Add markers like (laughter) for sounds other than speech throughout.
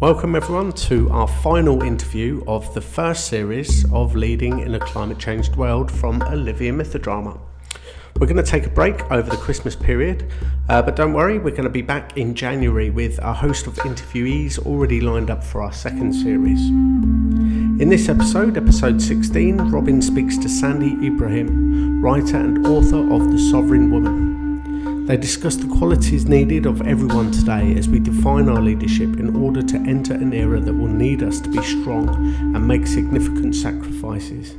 Welcome, everyone, to our final interview of the first series of Leading in a Climate Changed World from Olivier Mythodrama. We're going to take a break over the Christmas period, uh, but don't worry, we're going to be back in January with a host of interviewees already lined up for our second series. In this episode, episode 16, Robin speaks to Sandy Ibrahim, writer and author of The Sovereign Woman. They discuss the qualities needed of everyone today as we define our leadership in order to enter an era that will need us to be strong and make significant sacrifices.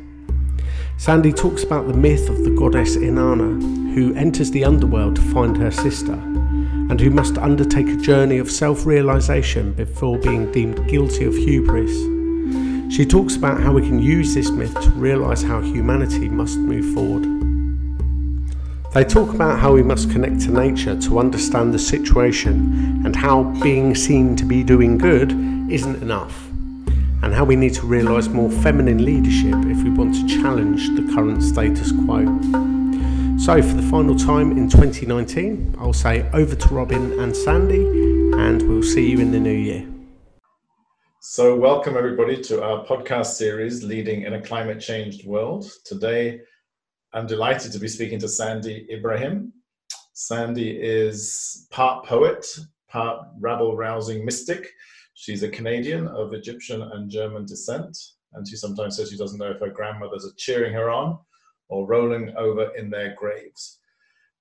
Sandy talks about the myth of the goddess Inanna, who enters the underworld to find her sister, and who must undertake a journey of self realization before being deemed guilty of hubris. She talks about how we can use this myth to realize how humanity must move forward. They talk about how we must connect to nature to understand the situation and how being seen to be doing good isn't enough, and how we need to realise more feminine leadership if we want to challenge the current status quo. So, for the final time in 2019, I'll say over to Robin and Sandy, and we'll see you in the new year. So, welcome everybody to our podcast series, Leading in a Climate Changed World. Today, I'm delighted to be speaking to Sandy Ibrahim. Sandy is part poet, part rabble rousing mystic. She's a Canadian of Egyptian and German descent, and she sometimes says she doesn't know if her grandmothers are cheering her on or rolling over in their graves.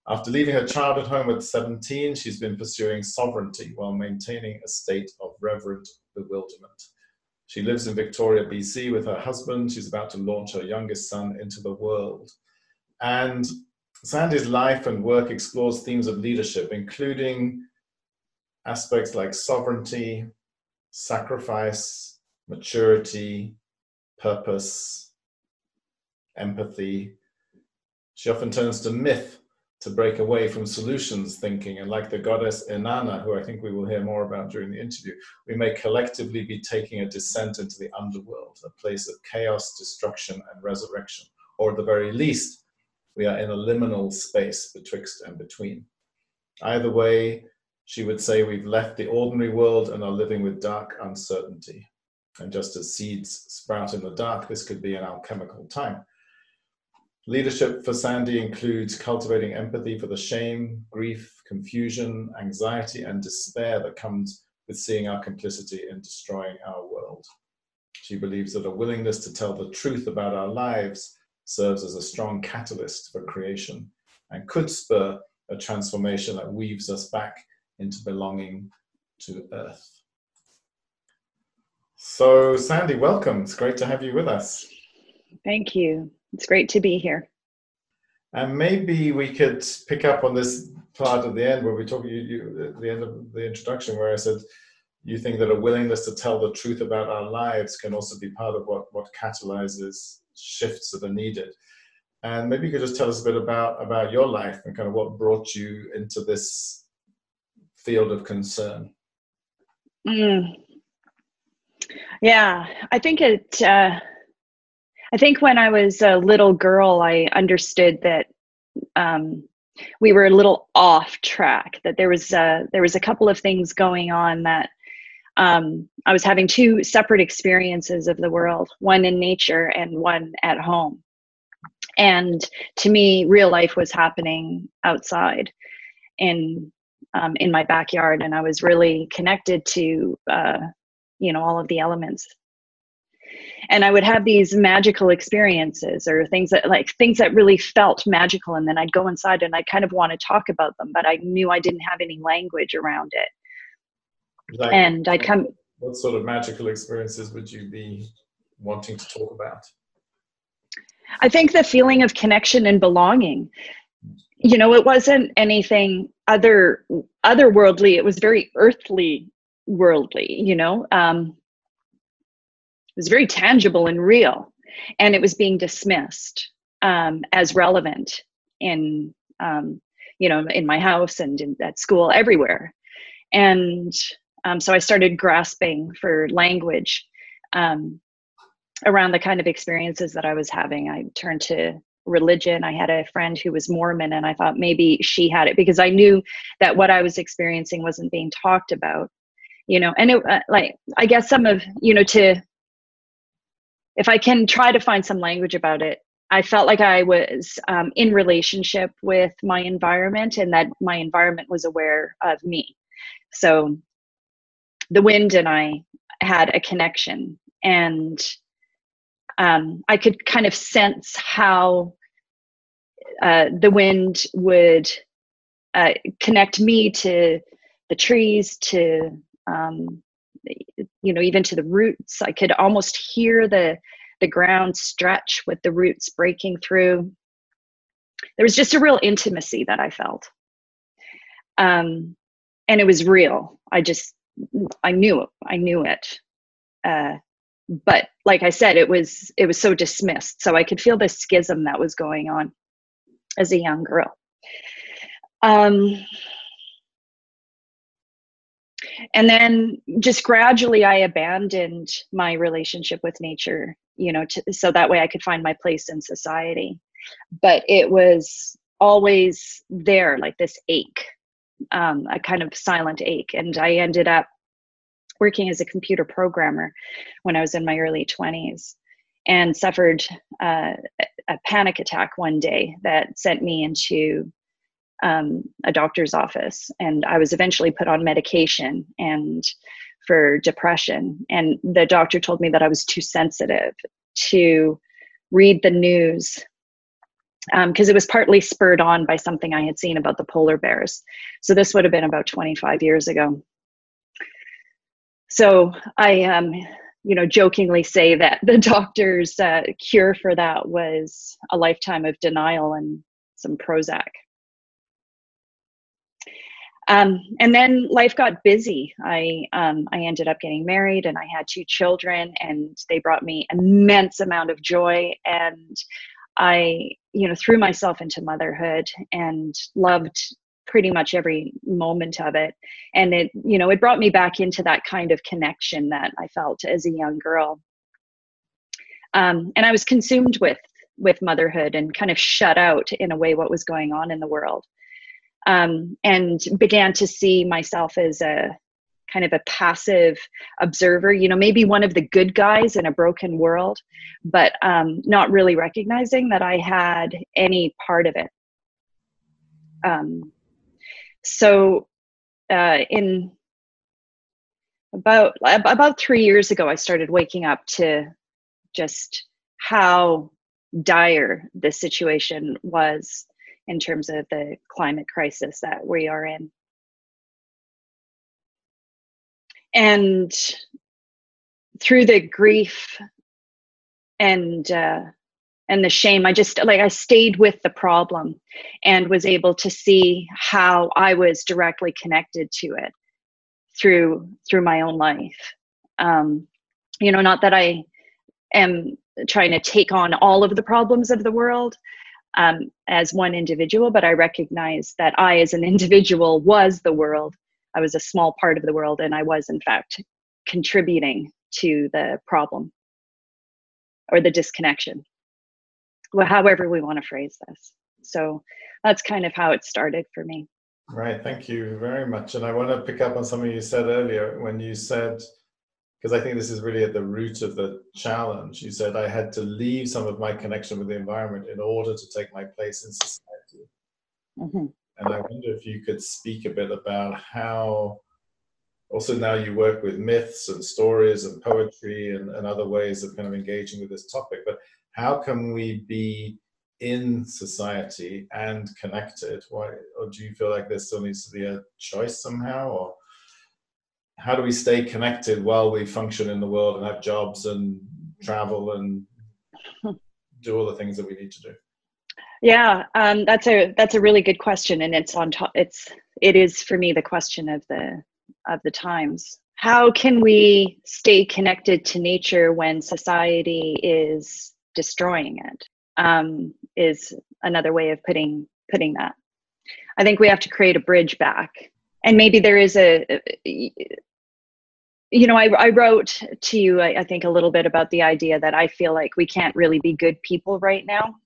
After leaving her childhood home at 17, she's been pursuing sovereignty while maintaining a state of reverent bewilderment. She lives in Victoria, BC with her husband. She's about to launch her youngest son into the world. And Sandy's life and work explores themes of leadership, including aspects like sovereignty, sacrifice, maturity, purpose, empathy. She often turns to myth to break away from solutions thinking. And like the goddess Inanna, who I think we will hear more about during the interview, we may collectively be taking a descent into the underworld, a place of chaos, destruction, and resurrection, or at the very least, we are in a liminal space betwixt and between. Either way, she would say we've left the ordinary world and are living with dark uncertainty. And just as seeds sprout in the dark, this could be an alchemical time. Leadership for Sandy includes cultivating empathy for the shame, grief, confusion, anxiety, and despair that comes with seeing our complicity in destroying our world. She believes that a willingness to tell the truth about our lives serves as a strong catalyst for creation and could spur a transformation that weaves us back into belonging to Earth. So, Sandy, welcome. It's great to have you with us. Thank you. It's great to be here. And maybe we could pick up on this part at the end where we talk you, you, at the end of the introduction, where I said you think that a willingness to tell the truth about our lives can also be part of what, what catalyzes shifts that are needed. And maybe you could just tell us a bit about about your life and kind of what brought you into this field of concern. Mm. Yeah, I think it. Uh, I think when I was a little girl, I understood that um, we were a little off track. That there was uh, there was a couple of things going on that um, I was having two separate experiences of the world, one in nature and one at home. And to me, real life was happening outside in um, in my backyard, and I was really connected to uh, you know all of the elements. And I would have these magical experiences or things that like things that really felt magical, and then I'd go inside and I'd kind of want to talk about them, but I knew I didn't have any language around it like, and I'd come. What sort of magical experiences would you be wanting to talk about? I think the feeling of connection and belonging. You know, it wasn't anything other otherworldly. It was very earthly, worldly. You know, um, it was very tangible and real, and it was being dismissed um, as relevant in um, you know in my house and in, at school everywhere and um, so I started grasping for language um, around the kind of experiences that I was having. I turned to religion. I had a friend who was Mormon, and I thought maybe she had it because I knew that what I was experiencing wasn't being talked about. you know and it, uh, like i guess some of you know to if i can try to find some language about it i felt like i was um, in relationship with my environment and that my environment was aware of me so the wind and i had a connection. And um, i could kind of sense how uh, the wind would uh, connect me to the trees to um, you know even to the roots. I could almost hear the the ground stretch with the roots breaking through. There was just a real intimacy that i felt. Um, and it was real. I just i knew it i knew it. Uh, but like i said it was it was so dismissed. So i could feel the schism that was going on as a young girl. Um, and then just gradually i abandoned my relationship with nature you know to, so that way i could find my place in society. But it was always there like this ache um, a kind of silent ache. And i ended up working as a computer programmer when i was in my early 20s and suffered uh, a panic attack one day that sent me into um, a doctor's office. And i was eventually put on medication and for depression. And the doctor told me that i was too sensitive to read the news because um, it was partly spurred on by something i had seen about the polar bears so this would have been about 25 years ago so i um, you know jokingly say that the (laughs) doctor's uh, cure for that was a lifetime of denial and some prozac um, and then life got busy. I um, I ended up getting married, and I had two children, and they brought me immense amount of joy. And I, you know, threw myself into motherhood and loved pretty much every moment of it. And it, you know, it brought me back into that kind of connection that I felt as a young girl. Um, and I was consumed with with motherhood and kind of shut out in a way what was going on in the world um, and began to see myself as a kind of a passive observer you know maybe one of the good guys in a broken world but um, not really recognizing that i had any part of it um, so uh, in about about three years ago i started waking up to just how dire the situation was in terms of the climate crisis that we are in. And through the grief and uh, and the shame, I just like I stayed with the problem and was able to see how I was directly connected to it through through my own life. Um, you know, not that I am trying to take on all of the problems of the world, um, as one individual, but I recognize that I, as an (laughs) individual, was the world. I was a small part of the world, and I was, in fact, contributing to the problem or the disconnection, well, however we want to phrase this. So that's kind of how it started for me. Right. Thank you very much. And I want to pick up on something you said earlier when you said because I think this is really at the root of the challenge. You said I had to leave some of my connection with the environment in order to take my place in society. Mm-hmm. And I wonder if you could speak a bit about how, also now you work with myths and stories and poetry and, and other ways of kind of engaging with this topic, but how can we be in society and connected? Why, or do you feel like there still needs to be a choice somehow? Or how do we stay connected while we function in the world and have jobs and travel and (laughs) do all the things that we need to do? Yeah, um, that's a that's a really good question, and it's on top. It's it is for me the question of the of the times. How can we stay connected to nature when society is destroying it? Um, is another way of putting putting that. I think we have to create a bridge back and maybe there is a you know I, I wrote to you I, I think a little bit about the idea that i feel like we can't really be good people right now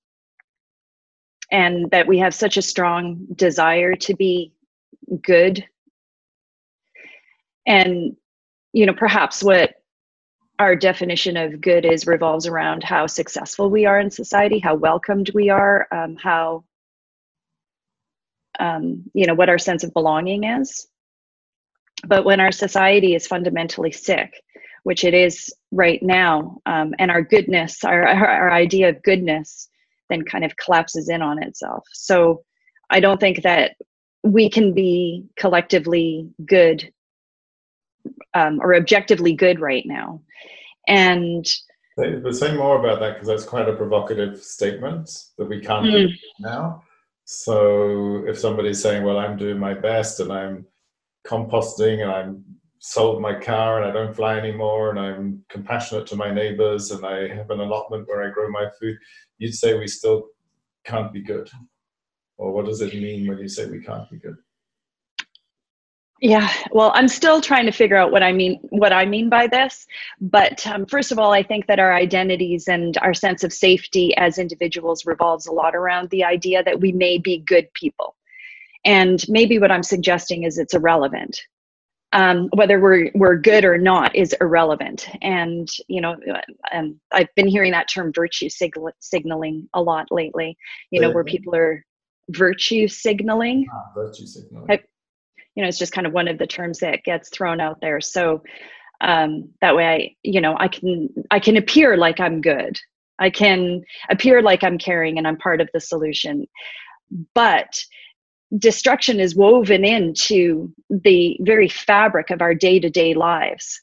and that we have such a strong desire to be good. And you know perhaps what our definition of good is revolves around how successful we are in society how welcomed we are um, how um, you know what our sense of belonging is. But when our society is fundamentally sick which it is right now um, and our goodness our, our, our idea of goodness then kind of collapses in on itself. So i don't think that we can be collectively good um, or objectively good right now. And but say more about that because that's quite a provocative statement that we can't mm. do now. So if somebody's saying well i'm doing my best and i'm composting and i'm sold my car and i don't fly anymore and i'm compassionate to my neighbors and i have an allotment where i grow my food you'd say we still can't be good. Or what does it mean when you say we can't be good? Yeah well i'm still trying to figure out what i mean what i mean by this but um, first of all i think that our identities and our sense of safety as individuals revolves a lot around the idea that we may be good people. And maybe what i'm suggesting is it's irrelevant um, whether we're we're good or not is irrelevant. And you know and i've been hearing that term virtue sig- signaling a lot lately you know where people are virtue signaling. Ah, virtue signaling. You know it's just kind of one of the terms that gets thrown out there. So um, that way i you know i can i can appear like i'm good. I can appear like i'm caring and i'm part of the solution. But destruction is woven into the very fabric of our day-to-day lives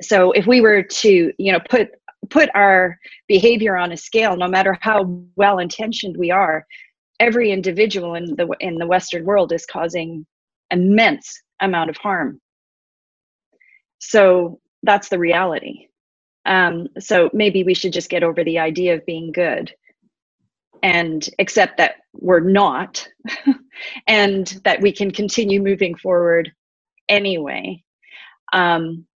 so if we were to you know put put our behavior on a scale no matter how well intentioned we are every individual in the in the western world is causing immense amount of harm. So that's the reality. Um, so maybe we should just get over the idea of being good and accept that we're not (laughs) and that we can continue moving forward anyway. Um,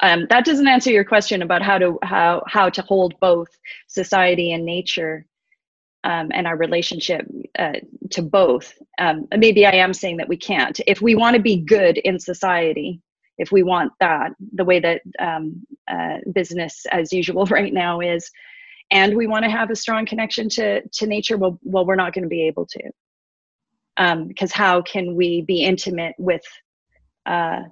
um, that doesn't answer your question about how to how how to hold both society and nature um, and our relationship uh, to both. Um, maybe I am saying that we can't. If we want to be good in society, if we want that, the way that um, uh, business as usual (laughs) right now is, and we want to have a strong connection to to nature, well, well, we're not going to be able to. Because um, how can we be intimate with uh,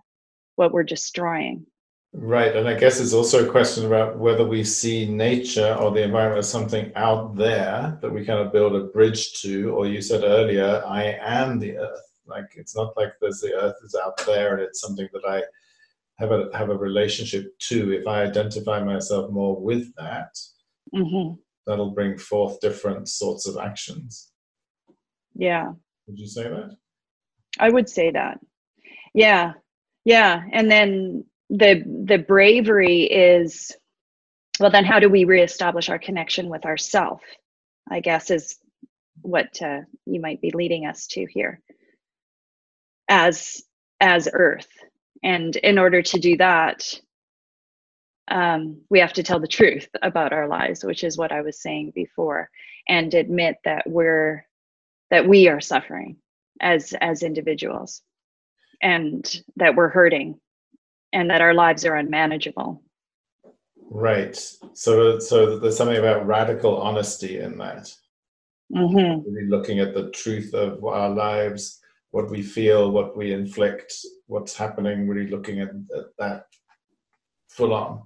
what we're destroying? Right, and I guess it's also a question about whether we see nature or the environment as something out there that we kind of build a bridge to, or you said earlier, I am the earth. Like it's not like there's the earth is out there and it's something that I have a have a relationship to. If I identify myself more with that, mm-hmm. that'll bring forth different sorts of actions. Yeah. Would you say that? I would say that. Yeah. Yeah. And then the the bravery is well then how do we reestablish our connection with ourself i guess is what uh, you might be leading us to here as as earth and in order to do that um, we have to tell the truth about our lives which is what i was saying before and admit that we're that we are suffering as as individuals and that we're hurting and that our lives are unmanageable. Right. So, so there's something about radical honesty in that. Mm-hmm. Really looking at the truth of our lives, what we feel, what we inflict, what's happening. Really looking at, at that full on.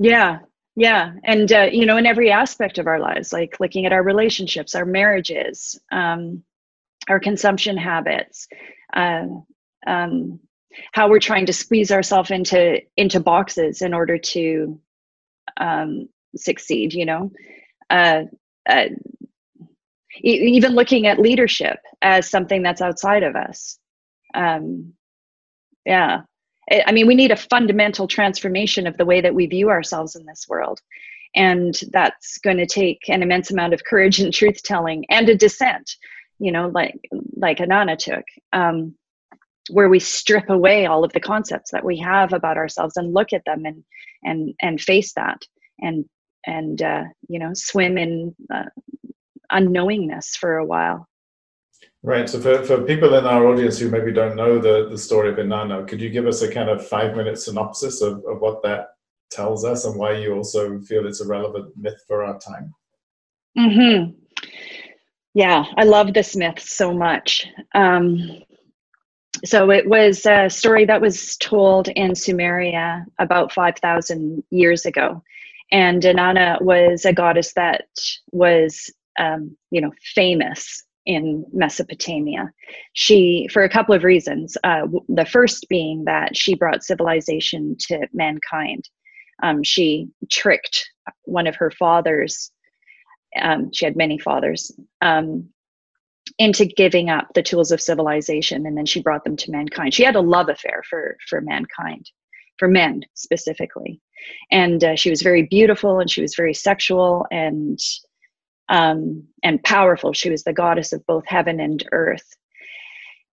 Yeah, yeah, and uh, you know, in every aspect of our lives, like looking at our relationships, our marriages, um, our consumption habits, uh, um, how we're trying to squeeze ourselves into into boxes in order to um, succeed you know? Uh, uh, e- even looking at leadership as something that's outside of us. Um, yeah i mean we need a fundamental transformation of the way that we view ourselves in this world. And that's going to take an immense amount of courage and truth telling and a descent you know like like Inanna took um, where we strip away all of the concepts that we have about ourselves and look at them and and and face that and and uh, you know swim in uh, unknowingness for a while Right. So for, for people in our audience who maybe don't know the, the story of Inanna, could you give us a kind of five minute synopsis of, of what that tells us and why you also feel it's a relevant myth for our time? Mm-hmm. Yeah, I love this myth so much. Um, so it was a story that was told in Sumeria about 5,000 years ago. And Inanna was a goddess that was, um, you know, famous in Mesopotamia. She, for a couple of reasons. Uh, the first being that she brought civilization to mankind. Um, she tricked one of her fathers. Um, she had many fathers. Um, into giving up the tools of civilization and then she brought them to mankind she had a love affair for for mankind for men specifically and uh, she was very beautiful and she was very sexual and um, and powerful. She was the goddess of both heaven and earth.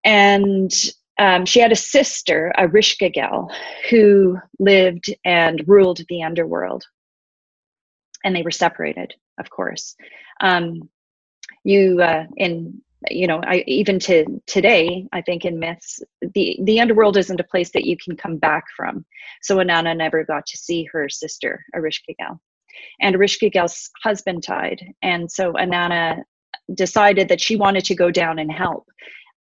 And um, she had a sister Ereshkigal who lived and ruled the underworld. And they were separated of course. Um, you uh, in you know i even to today i think in myths the the underworld isn't a place that you can come back from. So inanna never got to see her sister ereshkigal and ereshkigal's husband died. And so Inanna decided that she wanted to go down and help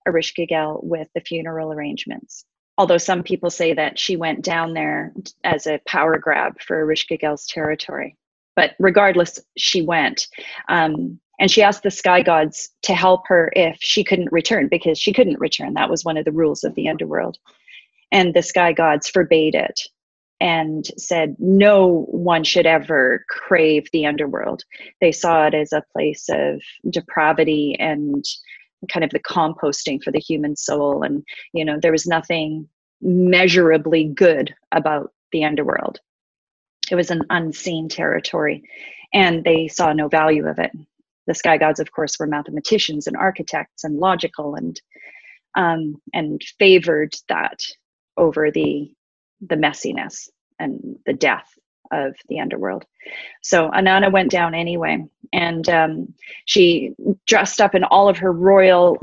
ereshkigal with the funeral arrangements. Although some people say that she went down there as a power grab for ereshkigal's territory. But regardless she went. Um, and she asked the sky gods to help her if she couldn't return because she couldn't return. That was one of the rules of the underworld. And the sky gods forbade it and said no one should ever crave the underworld. They saw it as a place of depravity and kind of the composting for the human soul. And you know there was nothing measurably good about the underworld. It was an unseen territory and they saw no value of it. The sky gods, of course, were mathematicians and architects and logical and um, and favored that over the the messiness and the death of the underworld. So Inanna went down anyway, and um, she dressed up in all of her royal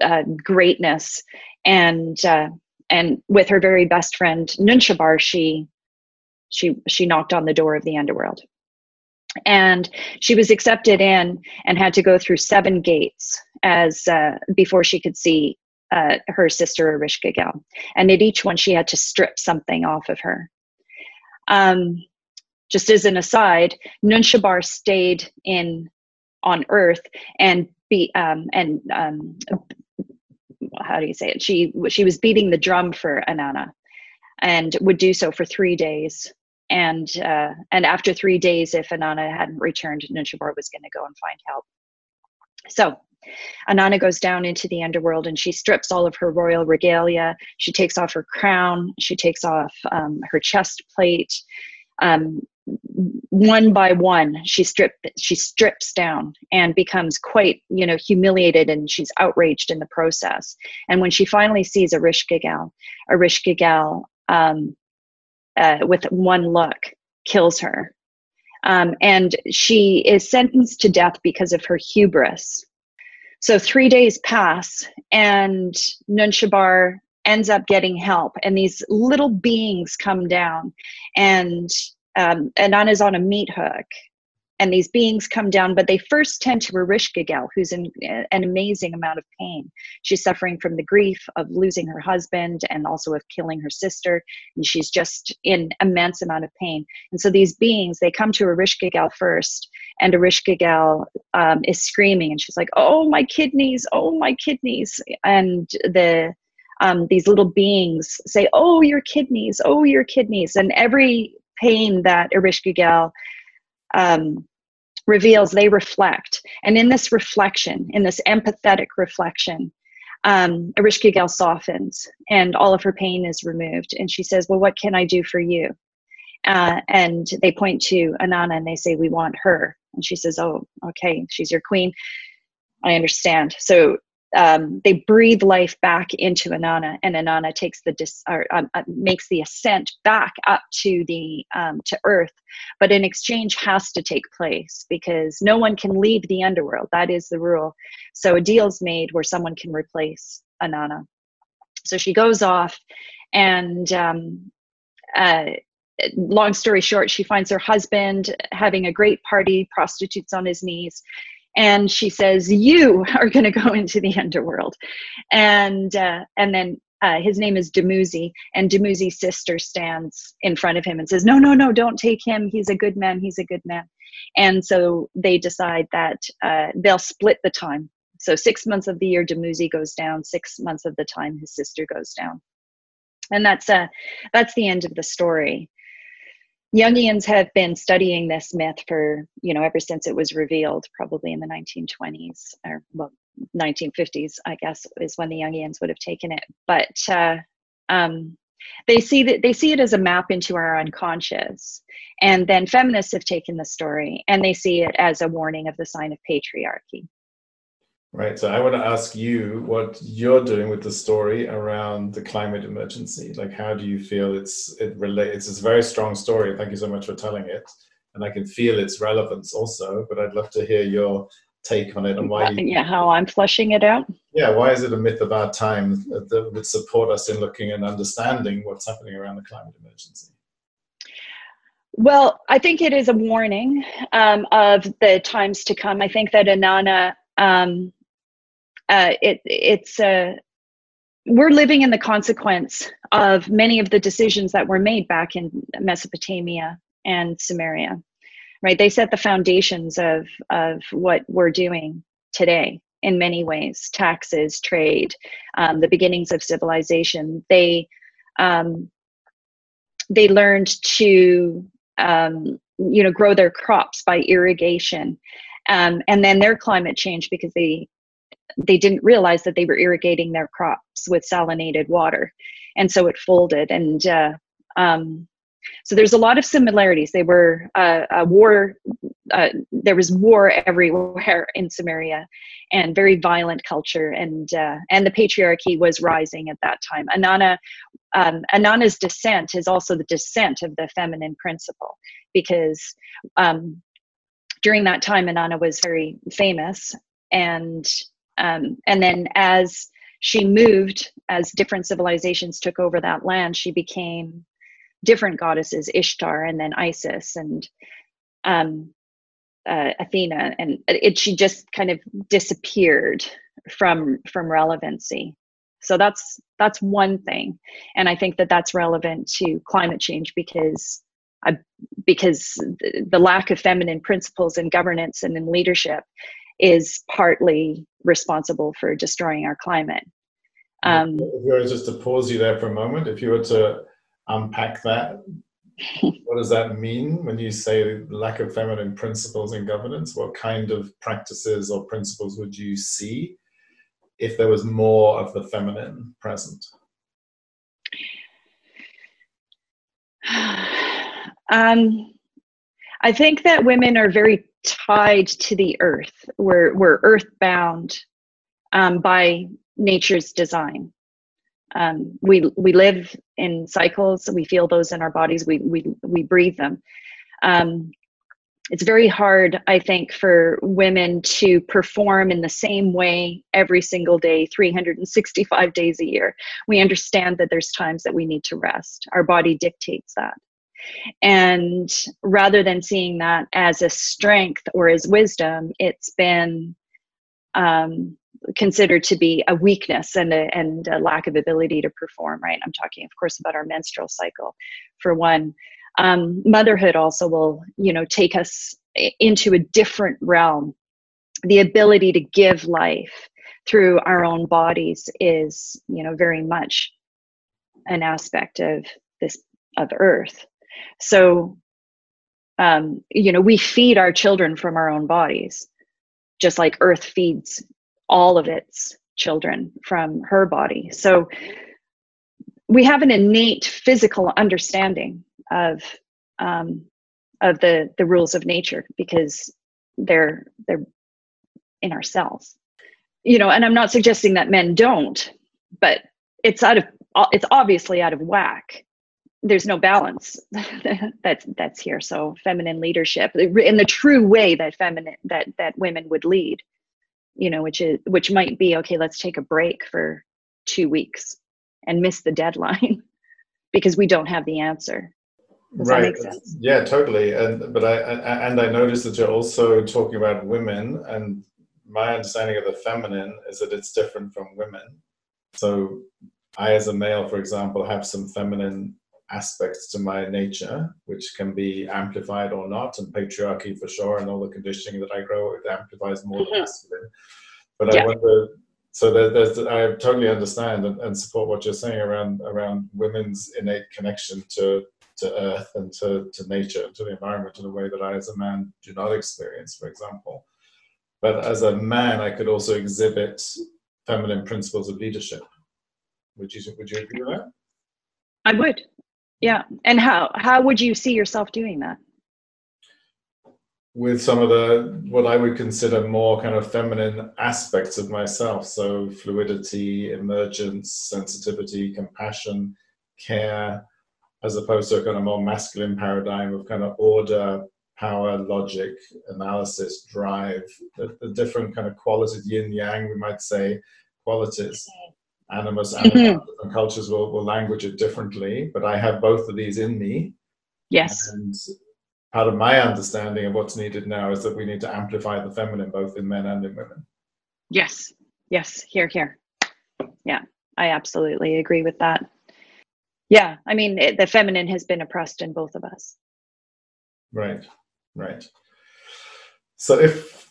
uh, greatness, and uh, and with her very best friend Ninshubur, she she she knocked on the door of the underworld and she was accepted in and had to go through seven gates as uh, before she could see uh, her sister Ereshkigal. And at each one, she had to strip something off of her. Um, just as an aside, Ninshubur stayed in on Earth and be um, and um, how do you say it? She she was beating the drum for Inanna, and would do so for three days and uh, and after three days, if Inanna hadn't returned, Ninshubur was going to go and find help. So Inanna goes down into the underworld and she strips all of her royal regalia. She takes off her crown. She takes off um, her chest plate. Um, one by one, she strip she strips down and becomes quite you know humiliated and she's outraged in the process. And when she finally sees Ereshkigal, Ereshkigal um, uh, with one look kills her. Um, and she is sentenced to death because of her hubris. So three days pass, and Ninshubur ends up getting help, and these little beings come down, and um, Inanna's on a meat hook, and these beings come down, but they first tend to Ereshkigal, who's in an amazing amount of pain. She's suffering from the grief of losing her husband and also of killing her sister, and she's just in immense amount of pain. And so these beings, they come to Ereshkigal first, and Ereshkigal um, is screaming, and she's like, "Oh my kidneys! Oh my kidneys!" And the um, these little beings say, "Oh your kidneys! Oh your kidneys!" And every pain that Ereshkigal um, reveals they reflect. And in this reflection, in this empathetic reflection, um, Ereshkigal softens and all of her pain is removed. And she says, Well, what can I do for you? Uh, and they point to Inanna and they say, We want her. And she says, Oh, okay, she's your queen. I understand. So um, they breathe life back into Inanna, and Inanna takes the dis, or, um, uh, makes the ascent back up to the um, to Earth. But an exchange has to take place because no one can leave the underworld. That is the rule. So a deal's made where someone can replace Inanna. So she goes off, and um, uh, long story short, she finds her husband having a great party, prostitutes on his knees and she says you are going to go into the underworld and uh, and then uh, his name is Dumuzi, and Dumuzi's sister stands in front of him and says, "No, no, no, don't take him. He's a good man. He's a good man." And so they decide that uh, they'll split the time. So six months of the year, Dumuzi goes down. Six months of the time, his sister goes down, and that's uh, that's the end of the story. Jungians have been studying this myth for, you know, ever since it was revealed, probably in the 1920s or, well, 1950s, I guess, is when the Jungians would have taken it. But uh, um, they see that they see it as a map into our unconscious, and then feminists have taken the story and they see it as a warning of the sign of patriarchy. Right. So I want to ask you what you're doing with the story around the climate emergency. Like, how do you feel it's it relates? It's a very strong story. Thank you so much for telling it, and I can feel its relevance also. But I'd love to hear your take on it and why. You, yeah, how I'm flushing it out. Yeah, why is it a myth of our time that would support us in looking and understanding what's happening around the climate emergency? Well, I think it is a warning um, of the times to come. I think that Inanna um, uh, it it's uh, we're living in the consequence of many of the decisions that were made back in Mesopotamia and Sumeria, right? They set the foundations of of what we're doing today in many ways: taxes, trade, um, the beginnings of civilization. They um, they learned to um, you know grow their crops by irrigation um, and then their climate changed because they they didn't realize that they were irrigating their crops with salinated water. And so it folded and uh, um, so there's a lot of similarities. They were uh, a war uh, there was war everywhere (laughs) in Sumeria and very violent culture and uh, and the patriarchy was rising at that time. Inanna um, inanna's descent is also the descent of the feminine principle because um, during that time Inanna was very famous and um, and then as she moved, as different civilizations took over that land, she became different goddesses, Ishtar and then Isis and um, uh, Athena, and it she just kind of disappeared from from relevancy. So that's that's one thing, and I think that that's relevant to climate change because I, because the lack of feminine principles in governance and in leadership is partly responsible for destroying our climate. Um, if you were just to pause you there for a moment, if you were to unpack that, (laughs) what does that mean when you say lack of feminine principles in governance? What kind of practices or principles would you see if there was more of the feminine present? (sighs) Um, I think that women are very tied to the earth. We're, we're earthbound um, by nature's design. Um, we, we live in cycles, we feel those in our bodies, we, we, we breathe them. Um, it's very hard, I think, for women to perform in the same way every single day, 365 days a year. We understand that there's times that we need to rest. Our body dictates that. And rather than seeing that as a strength or as wisdom, it's been um, considered to be a weakness and a, and a lack of ability to perform, right? I'm talking, of course, about our menstrual cycle, for one. Um, motherhood also will, you know, take us into a different realm. The ability to give life through our own bodies is, you know, very much an aspect of this of Earth. So, um, you know, we feed our children from our own bodies, just like Earth feeds all of its children from her body. So, we have an innate physical understanding of um, of the the rules of nature because they're they're in ourselves you know, and I'm not suggesting that men don't, but it's out of it's obviously out of whack. There's no balance (laughs) that's that's here. So feminine leadership in the true way that feminine that that women would lead, you know, which is which might be okay. Let's take a break for two weeks and miss the deadline (laughs) because we don't have the answer. Does right. Yeah, totally. And but I, I and I noticed that you're also talking about women, and my understanding of the feminine is that it's different from women. So I, as a male, for example, have some feminine aspects to my nature, which can be amplified or not, and patriarchy for sure, and all the conditioning that I grow it amplifies more mm-hmm. the masculine. But yeah. I wonder. So there, there's, I totally understand and, and support what you're saying around around women's innate connection to to earth and to, to nature and to the environment in a way that I, as a man, do not experience, for example. But as a man, I could also exhibit feminine principles of leadership. Would you would you agree with that? I would. Yeah. And how how would you see yourself doing that? With some of the what I would consider more kind of feminine aspects of myself. So fluidity, emergence, sensitivity, compassion, care, as opposed to a kind of more masculine paradigm of kind of order, power, logic, analysis, drive, the, the different kind of qualities, yin yang, we might say, qualities. Animus, mm-hmm. different cultures will, will language it differently, but I have both of these in me. Yes. And part of my understanding of what's needed now is that we need to amplify the feminine both in men and in women. Yes. Yes. Here, here. Yeah, I absolutely agree with that. Yeah, I mean, it, the feminine has been oppressed in both of us. Right, right. So if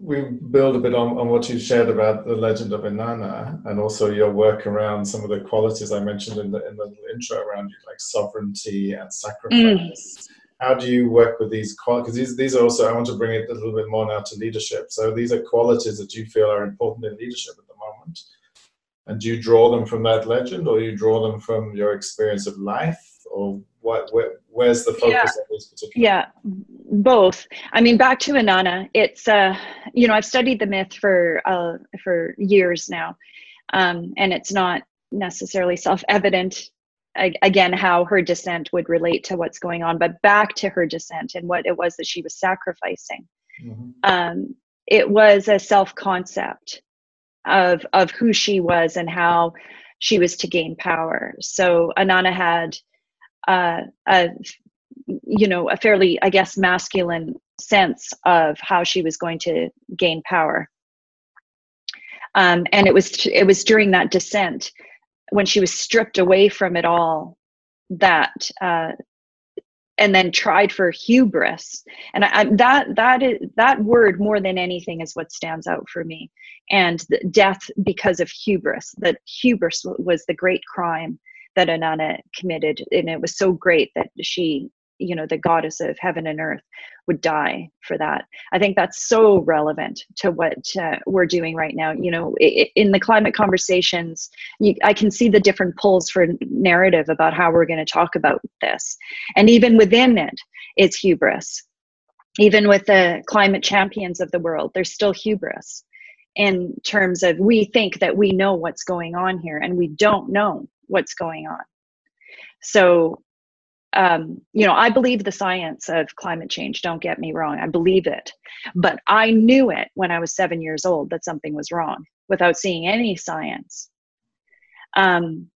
we build a bit on, on what you shared about the legend of Inanna and also your work around some of the qualities I mentioned in the in the intro around you like sovereignty and sacrifice. Mm. How do you work with these qualities? Because these, these are also, I want to bring it a little bit more now to leadership. So these are qualities that you feel are important in leadership at the moment. And do you draw them from that legend, or you draw them from your experience of life, or what? Where, where's the focus yeah. of this particular? Yeah, both. I mean, back to Inanna. It's uh, you know, I've studied the myth for uh, for years now, um, and it's not necessarily self-evident again how her descent would relate to what's going on but back to her descent and what it was that she was sacrificing mm-hmm. um, it was a self concept of of who she was and how she was to gain power. So Inanna had uh, a you know a fairly I guess masculine sense of how she was going to gain power. Um, and it was it was during that descent when she was stripped away from it all that uh, and then tried for hubris. And I, I, that that is that word more than anything is what stands out for me. And death because of hubris that hubris was the great crime that Inanna committed and it was so great that she you know the goddess of heaven and earth would die for that. I think that's so relevant to what uh, we're doing right now you know in the climate conversations you, i can see the different pulls for narrative about how we're going to talk about this. And even within it it's hubris. Even with the climate champions of the world there's still hubris in terms of we think that we know what's going on here and we don't know what's going on so um, you know, I believe the science of climate change. Don't get me wrong, I believe it. But I knew it when I was seven years old that something was wrong without seeing any science. Um,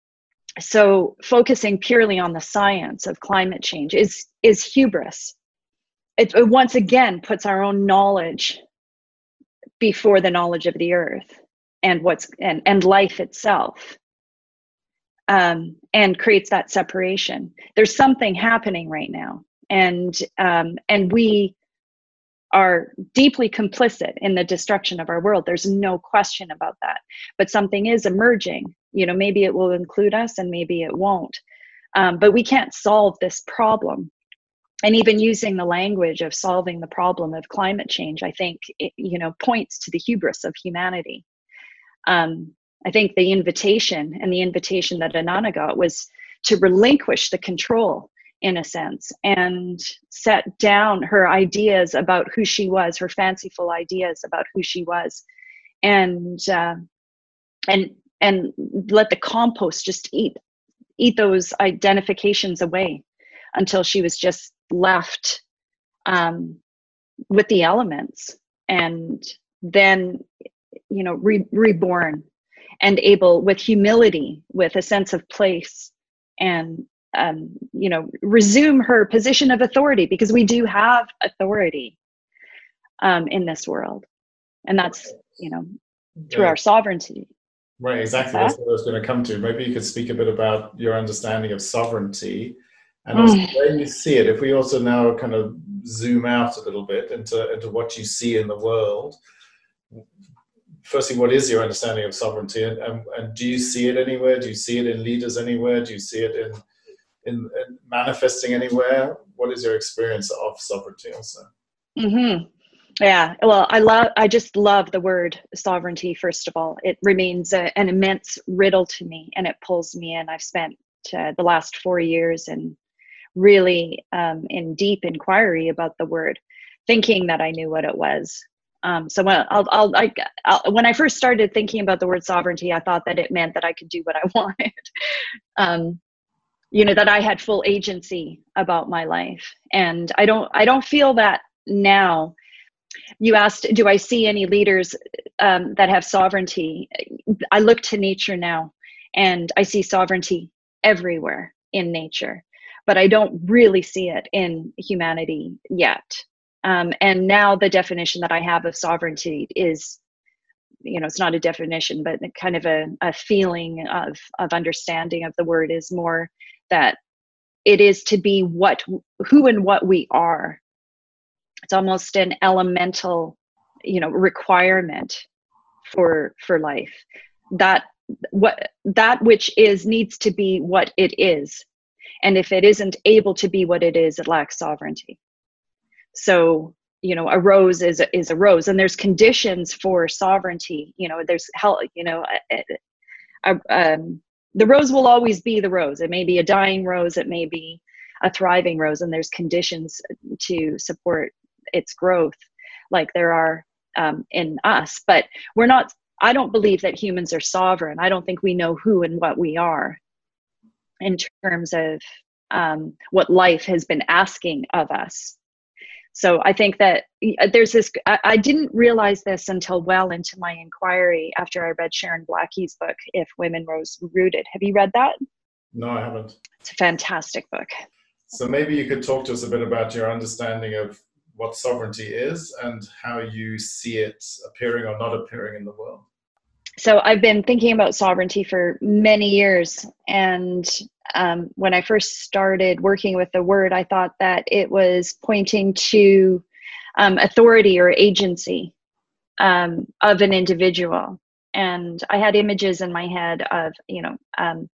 so focusing purely on the science of climate change is is hubris. It, it once again puts our own knowledge before the knowledge of the earth and what's and, and life itself um, and creates that separation. There's something happening right now, and um, and we are deeply complicit in the destruction of our world. There's no question about that. But something is emerging. You know, maybe it will include us, and maybe it won't. Um, but we can't solve this problem. And even using the language of solving the problem of climate change, I think, it, you know, points to the hubris of humanity. Um, I think the invitation and the invitation that Inanna got was to relinquish the control in a sense and set down her ideas about who she was, her fanciful ideas about who she was, and uh, and and let the compost just eat eat those identifications away until she was just left um, with the elements and then you know re- reborn and able with humility with a sense of place and um, you know resume her position of authority because we do have authority um, in this world. And that's you know through yeah. our sovereignty. Right exactly. That's what i was going to come to. Maybe you could speak a bit about your understanding of sovereignty and also mm. where you see it. If we also now kind of zoom out a little bit into into what you see in the world firstly what is your understanding of sovereignty? And, and, and do you see it anywhere? Do you see it in leaders anywhere? Do you see it in in, in manifesting anywhere? What is your experience of sovereignty also? Mm-hmm. yeah. Well i love i just love the word sovereignty first of all. It remains a, an immense riddle to me and it pulls me in. I've spent uh, the last four years in really um, in deep inquiry about the word thinking that i knew what it was um, so when I'll, I'll, I, I'll, when I first started thinking about the word sovereignty, I thought that it meant that I could do what I (laughs) wanted. um, you know that i had full agency about my life. And i don't i don't feel that now. You asked do i see any leaders um, that have sovereignty? I look to nature now and i see sovereignty everywhere in nature. But i don't really see it in humanity yet um, and now the definition that i have of sovereignty is you know it's not a definition but kind of a, a feeling of of understanding of the word is more that it is to be what who and what we are. It's almost an elemental you know requirement for for life. That what that which is needs to be what it is. And if it isn't able to be what it is it lacks sovereignty so you know a rose is a, is a rose and there's conditions for sovereignty you know there's hell you know a, a, um, the rose will always be the rose. It may be a dying rose, it may be a thriving rose, and there's conditions to support its growth, like there are um, in us. But we're not. I don't believe that humans are sovereign. I don't think we know who and what we are in terms of um, what life has been asking of us so i think that uh, there's this I, I, didn't realize this until well into my inquiry after i read sharon blackie's book if women rose rooted. Have you read that? No i haven't. It's a fantastic book. So maybe you could talk to us a bit about your understanding of what sovereignty is and how you see it appearing or not appearing in the world. So I've been thinking about sovereignty for many years. And um, when I first started working with the word, I thought that it was pointing to um, authority or agency um, of an individual. And I had images in my head of, you know, um,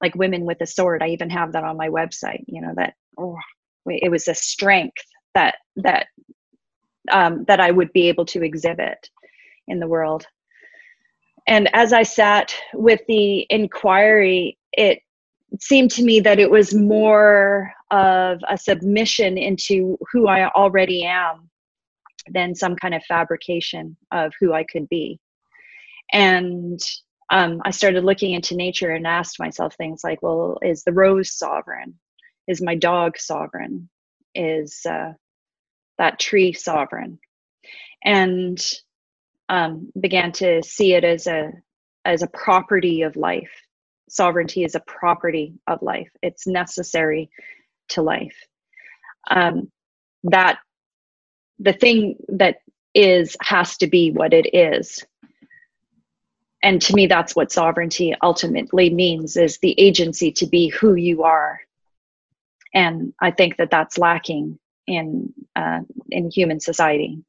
like women with a sword. I even have that on my website. You know that oh, it was a strength that that um, that I would be able to exhibit in the world and as I sat with the inquiry, it seemed to me that it was more of a submission into who I already am than some kind of fabrication of who I could be. And um, I started looking into nature and asked myself things like, well, is the rose sovereign? Is my dog sovereign? Is uh, that tree sovereign? And um, began to see it as a as a property of life. Sovereignty is a property of life. It's necessary to life. Um, that the thing that is has to be what it is. And to me, that's what sovereignty ultimately means: is the agency to be who you are. And I think that that's lacking in uh, in human society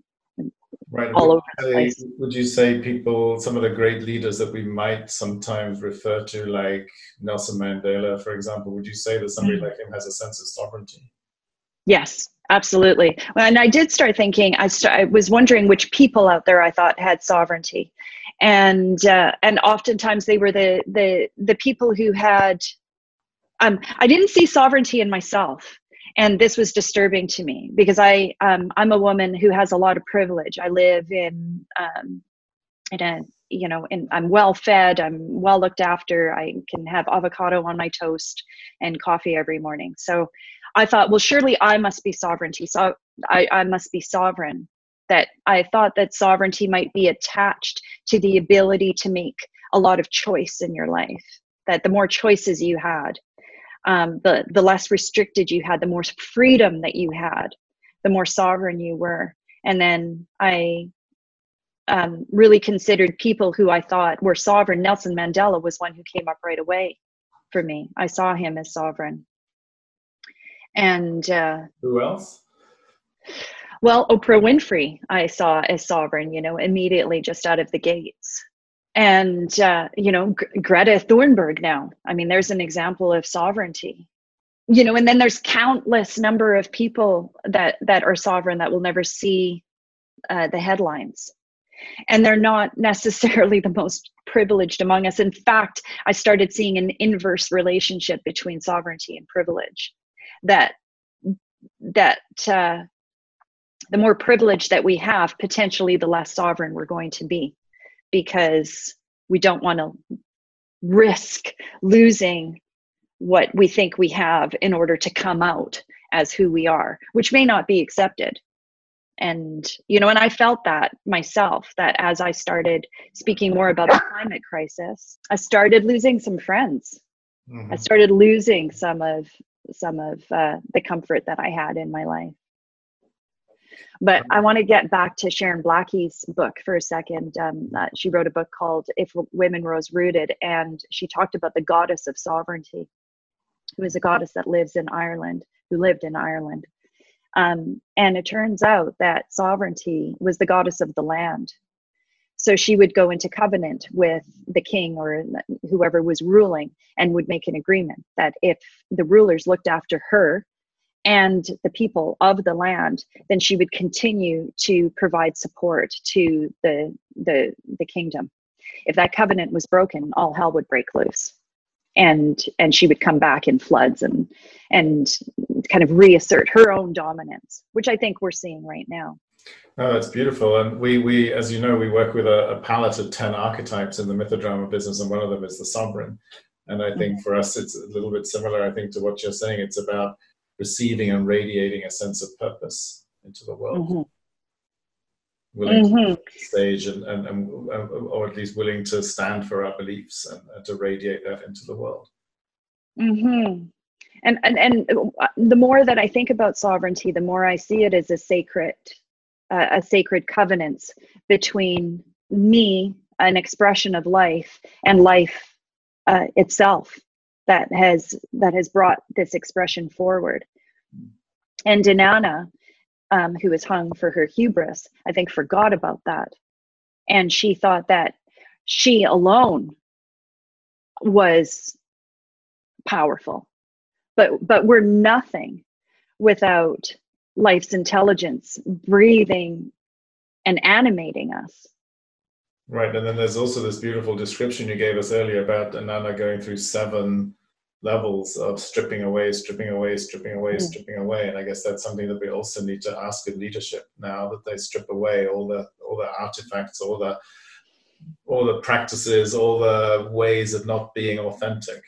right. all over the place. Would you say people, some of the great leaders that we might sometimes refer to, like Nelson Mandela, for example, would you say that somebody mm-hmm. like him has a sense of sovereignty? Yes, absolutely. And I did start thinking. I, st- I was wondering which people out there I thought had sovereignty, and uh, and oftentimes they were the the the people who had. Um, I didn't see sovereignty in myself and this was disturbing to me because I um, I'm a woman who has a lot of privilege. I live in um, in a you know i'm well fed i'm well looked after i can have avocado on my toast and coffee every morning so i thought well surely i must be sovereignty so i, I must be sovereign that i thought that sovereignty might be attached to the ability to make a lot of choice in your life that the more choices you had um, the the less restricted you had the more freedom that you had the more sovereign you were and then i um, really considered people who I thought were sovereign. Nelson Mandela was one who came up right away for me. I saw him as sovereign. And uh, who else? Well, Oprah Winfrey, I saw as sovereign, you know, immediately just out of the gates. And, uh, you know, G- Greta Thunberg now. I mean, there's an example of sovereignty. You know, and then there's countless number of people that that are sovereign that will never see uh, the headlines and they're not necessarily the most privileged among us. In fact, I started seeing an inverse relationship between sovereignty and privilege. That that uh, the more privilege that we have, potentially the less sovereign we're going to be, because we don't want to risk losing what we think we have in order to come out as who we are, which may not be accepted. And you know and i felt that myself that as i started speaking more about the climate crisis i started losing some friends. Mm-hmm. i started losing some of some of uh, the comfort that i had in my life but i want to get back to sharon blackie's book for a second um, uh, she wrote a book called if women rose rooted and she talked about the goddess of sovereignty who is a goddess that lives in ireland who lived in ireland um, and it turns out that sovereignty was the goddess of the land. So she would go into covenant with the king or whoever was ruling and would make an agreement that if the rulers looked after her and the people of the land, then she would continue to provide support to the, the, the kingdom. If that covenant was broken, all hell would break loose and and she would come back in floods and and kind of reassert her own dominance which i think we're seeing right now Oh, that's beautiful. And we, we, as you know, we work with a, a palette of 10 archetypes in the mythodrama business, and one of them is the sovereign. And I think mm-hmm. for us, it's a little bit similar, I think, to what you're saying. It's about receiving and radiating a sense of purpose into the world. Mm-hmm willing mm-hmm. to stage and, and, and, or at least willing to stand for our beliefs and, and to radiate that into the world mm-hmm. and, and and the more that i think about sovereignty the more i see it as a sacred uh, a sacred covenants between me an expression of life and life uh, itself that has that has brought this expression forward and Inanna um, who was hung for her hubris, I think forgot about that. And she thought that she alone was powerful. But but we're nothing without life's intelligence breathing and animating us. Right. And then there's also this beautiful description you gave us earlier about Inanna going through seven levels of stripping away, stripping away, stripping away, mm. stripping away. And I guess that's something that we also need to ask of leadership now that they strip away all the all the artifacts, all the all the practices, all the ways of not being authentic.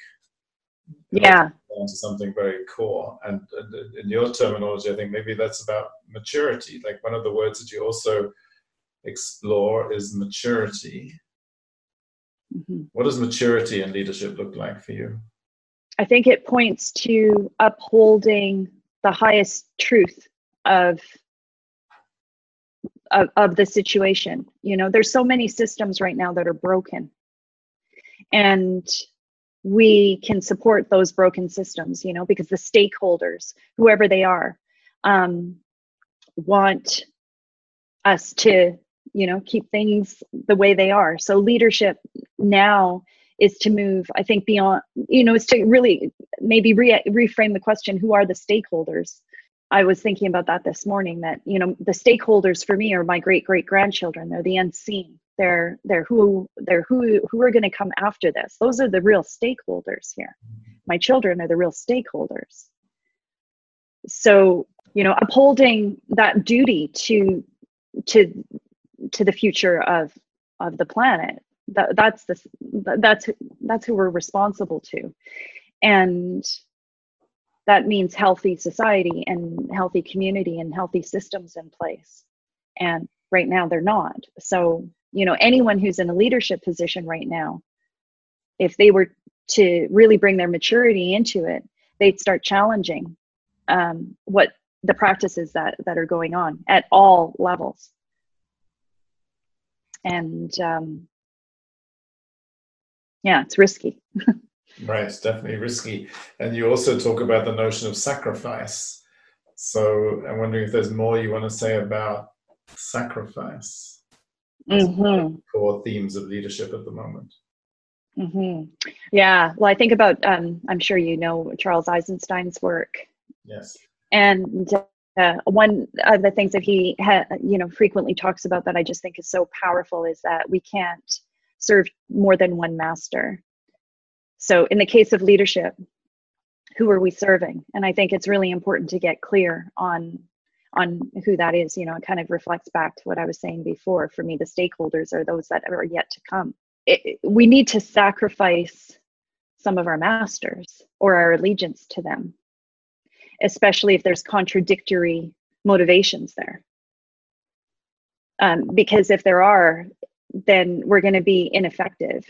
Yeah. Into something very core. And, and in your terminology, I think maybe that's about maturity. Like one of the words that you also explore is maturity. Mm-hmm. What does maturity and leadership look like for you? I think it points to upholding the highest truth of, of of the situation. You know, there's so many systems right now that are broken. And we can support those broken systems, you know, because the stakeholders, whoever they are, um, want us to, you know, keep things the way they are. So leadership now is to move i think beyond you know is to really maybe re- reframe the question who are the stakeholders? I was thinking about that this morning that you know the stakeholders for me are my great great grandchildren. They're the unseen. They're they're who they're who who are going to come after this. Those are the real stakeholders here. My children are the real stakeholders. So you know upholding that duty to to to the future of of the planet that, that's the that's that's who we're responsible to. And that means healthy society and healthy community and healthy systems in place. And right now they're not. So you know anyone who's in a leadership position right now if they were to really bring their maturity into it they'd start challenging um, what the practices that that are going on at all levels. And um, yeah it's risky. Right it's definitely risky. And you also talk about the notion of sacrifice. So i'm wondering if there's more you want to say about sacrifice mm-hmm. core themes of leadership at the moment. Mm-hmm. yeah well i think about um, i'm sure you know charles eisenstein's work. Yes. And uh, one of the things that he ha- you know frequently talks about that i just think is so powerful is that we can't serve more than one master. So in the case of leadership who are we serving? And i think it's really important to get clear on on who that is you know it kind of reflects back to what i was saying before. For me the stakeholders are those that are yet to come. It, we need to sacrifice some of our masters or our allegiance to them especially if there's contradictory motivations there. Um, because if there are, then we're going to be ineffective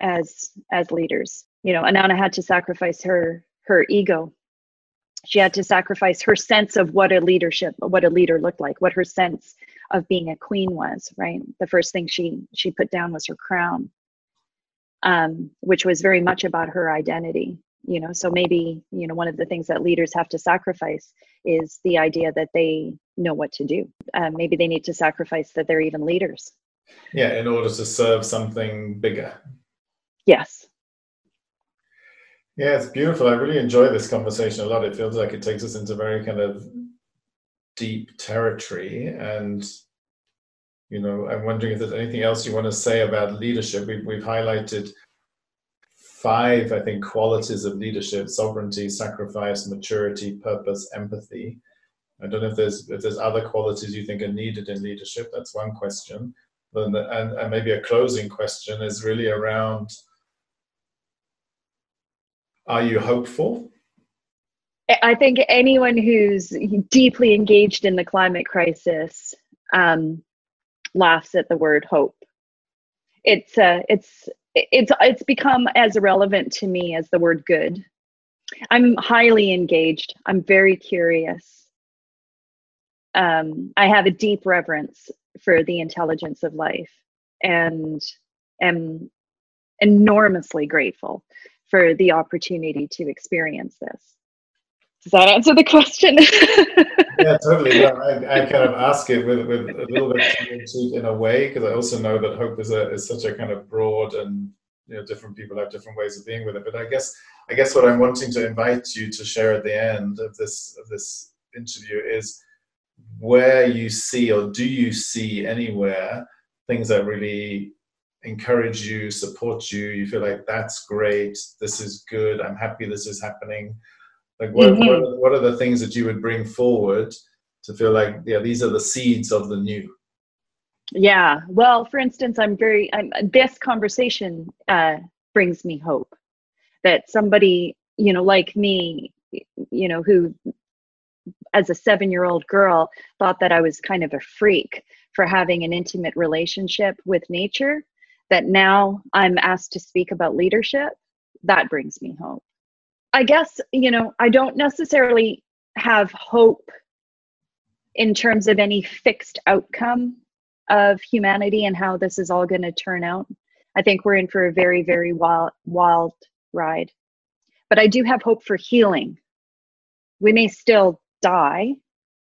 as as leaders. You know, Inanna had to sacrifice her her ego. She had to sacrifice her sense of what a leadership, what a leader looked like, what her sense of being a queen was. Right. The first thing she she put down was her crown, um, which was very much about her identity you know so maybe you know one of the things that leaders have to sacrifice is the idea that they know what to do uh, maybe they need to sacrifice that they're even leaders yeah in order to serve something bigger yes yeah it's beautiful i really enjoy this conversation a lot it feels like it takes us into very kind of deep territory and you know i'm wondering if there's anything else you want to say about leadership we've, we've highlighted five, I think, qualities of leadership: sovereignty, sacrifice, maturity, purpose, empathy. I don't know if there's if there's other qualities you think are needed in leadership. That's one question. And, and, maybe a closing question is really around: Are you hopeful? I think anyone who's deeply engaged in the climate crisis um, laughs at the word hope. It's uh, it's it's it's become as irrelevant to me as the word good i'm highly engaged i'm very curious um, i have a deep reverence for the intelligence of life and am enormously grateful for the opportunity to experience this. Does that answer the question? (laughs) Yeah totally. No, I, I, kind of ask it with, with a little bit in a way because i also know that hope is a is such a kind of broad and you know different people have different ways of being with it. But i guess i guess what i'm wanting to invite you to share at the end of this of this interview is where you see or do you see anywhere things that really encourage you support you you feel like that's great this is good i'm happy this is happening like what, mm-hmm. what, are, what are the things that you would bring forward to feel like yeah these are the seeds of the new yeah well for instance i'm very I'm, this conversation uh, brings me hope that somebody you know like me you know who as a seven year old girl thought that i was kind of a freak for having an intimate relationship with nature that now i'm asked to speak about leadership that brings me hope I guess, you know, I don't necessarily have hope in terms of any fixed outcome of humanity and how this is all going to turn out. I think we're in for a very, very wild, wild ride. But I do have hope for healing. We may still die.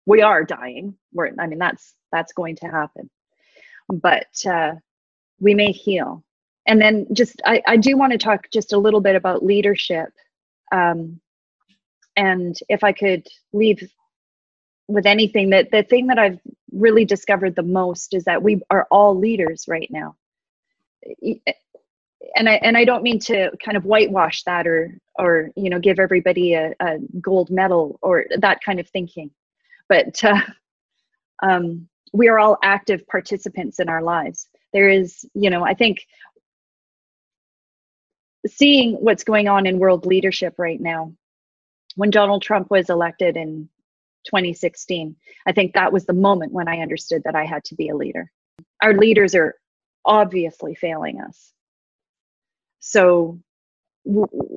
We are dying. We're, I mean, that's that's going to happen. But uh, we may heal. And then just, I, I do want to talk just a little bit about leadership um, and if I could leave with anything, that the thing that I've really discovered the most is that we are all leaders right now. And I and I don't mean to kind of whitewash that or or you know give everybody a, a gold medal or that kind of thinking, but uh, (laughs) um, we are all active participants in our lives. there is you know i think seeing what's going on in world leadership right now when donald trump was elected in 2016 i think that was the moment when i understood that i had to be a leader our leaders are obviously failing us so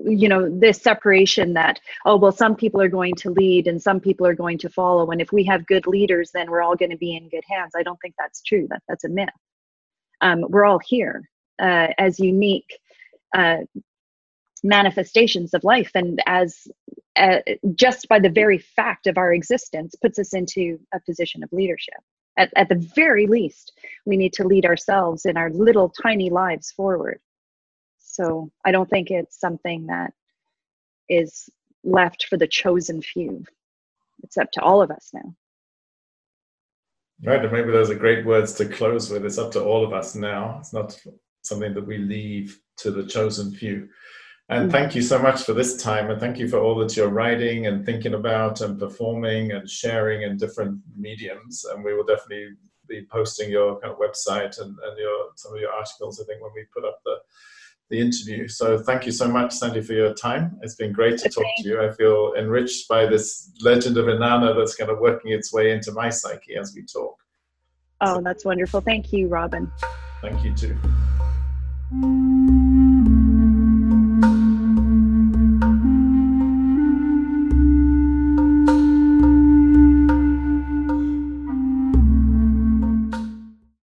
you know this separation that oh well some people are going to lead and some people are going to follow and if we have good leaders then we're all going to be in good hands. I don't think that's true. That that's a myth. Um, we're all here uh, as unique uh, manifestations of life and as uh, just by the very fact of our existence puts us into a position of leadership. At, at the very least we need to lead ourselves in our little tiny lives forward so I don't think it's something that is left for the chosen few. It's up to all of us now. Right, and maybe those are great words to close with. It's up to all of us now. It's not something that we leave to the chosen few. And mm. thank you so much for this time, and thank you for all that you're writing and thinking about and performing and sharing in different mediums. And we will definitely be posting your kind of website and, and your some of your articles. I think when we put up the the interview. So thank you so much, Sandy, for your time. It's been great to talk to you. I feel enriched by this legend of Inanna that's kind of working its way into my psyche as we talk. Oh, so, that's wonderful. Thank you, Robin. Thank you too.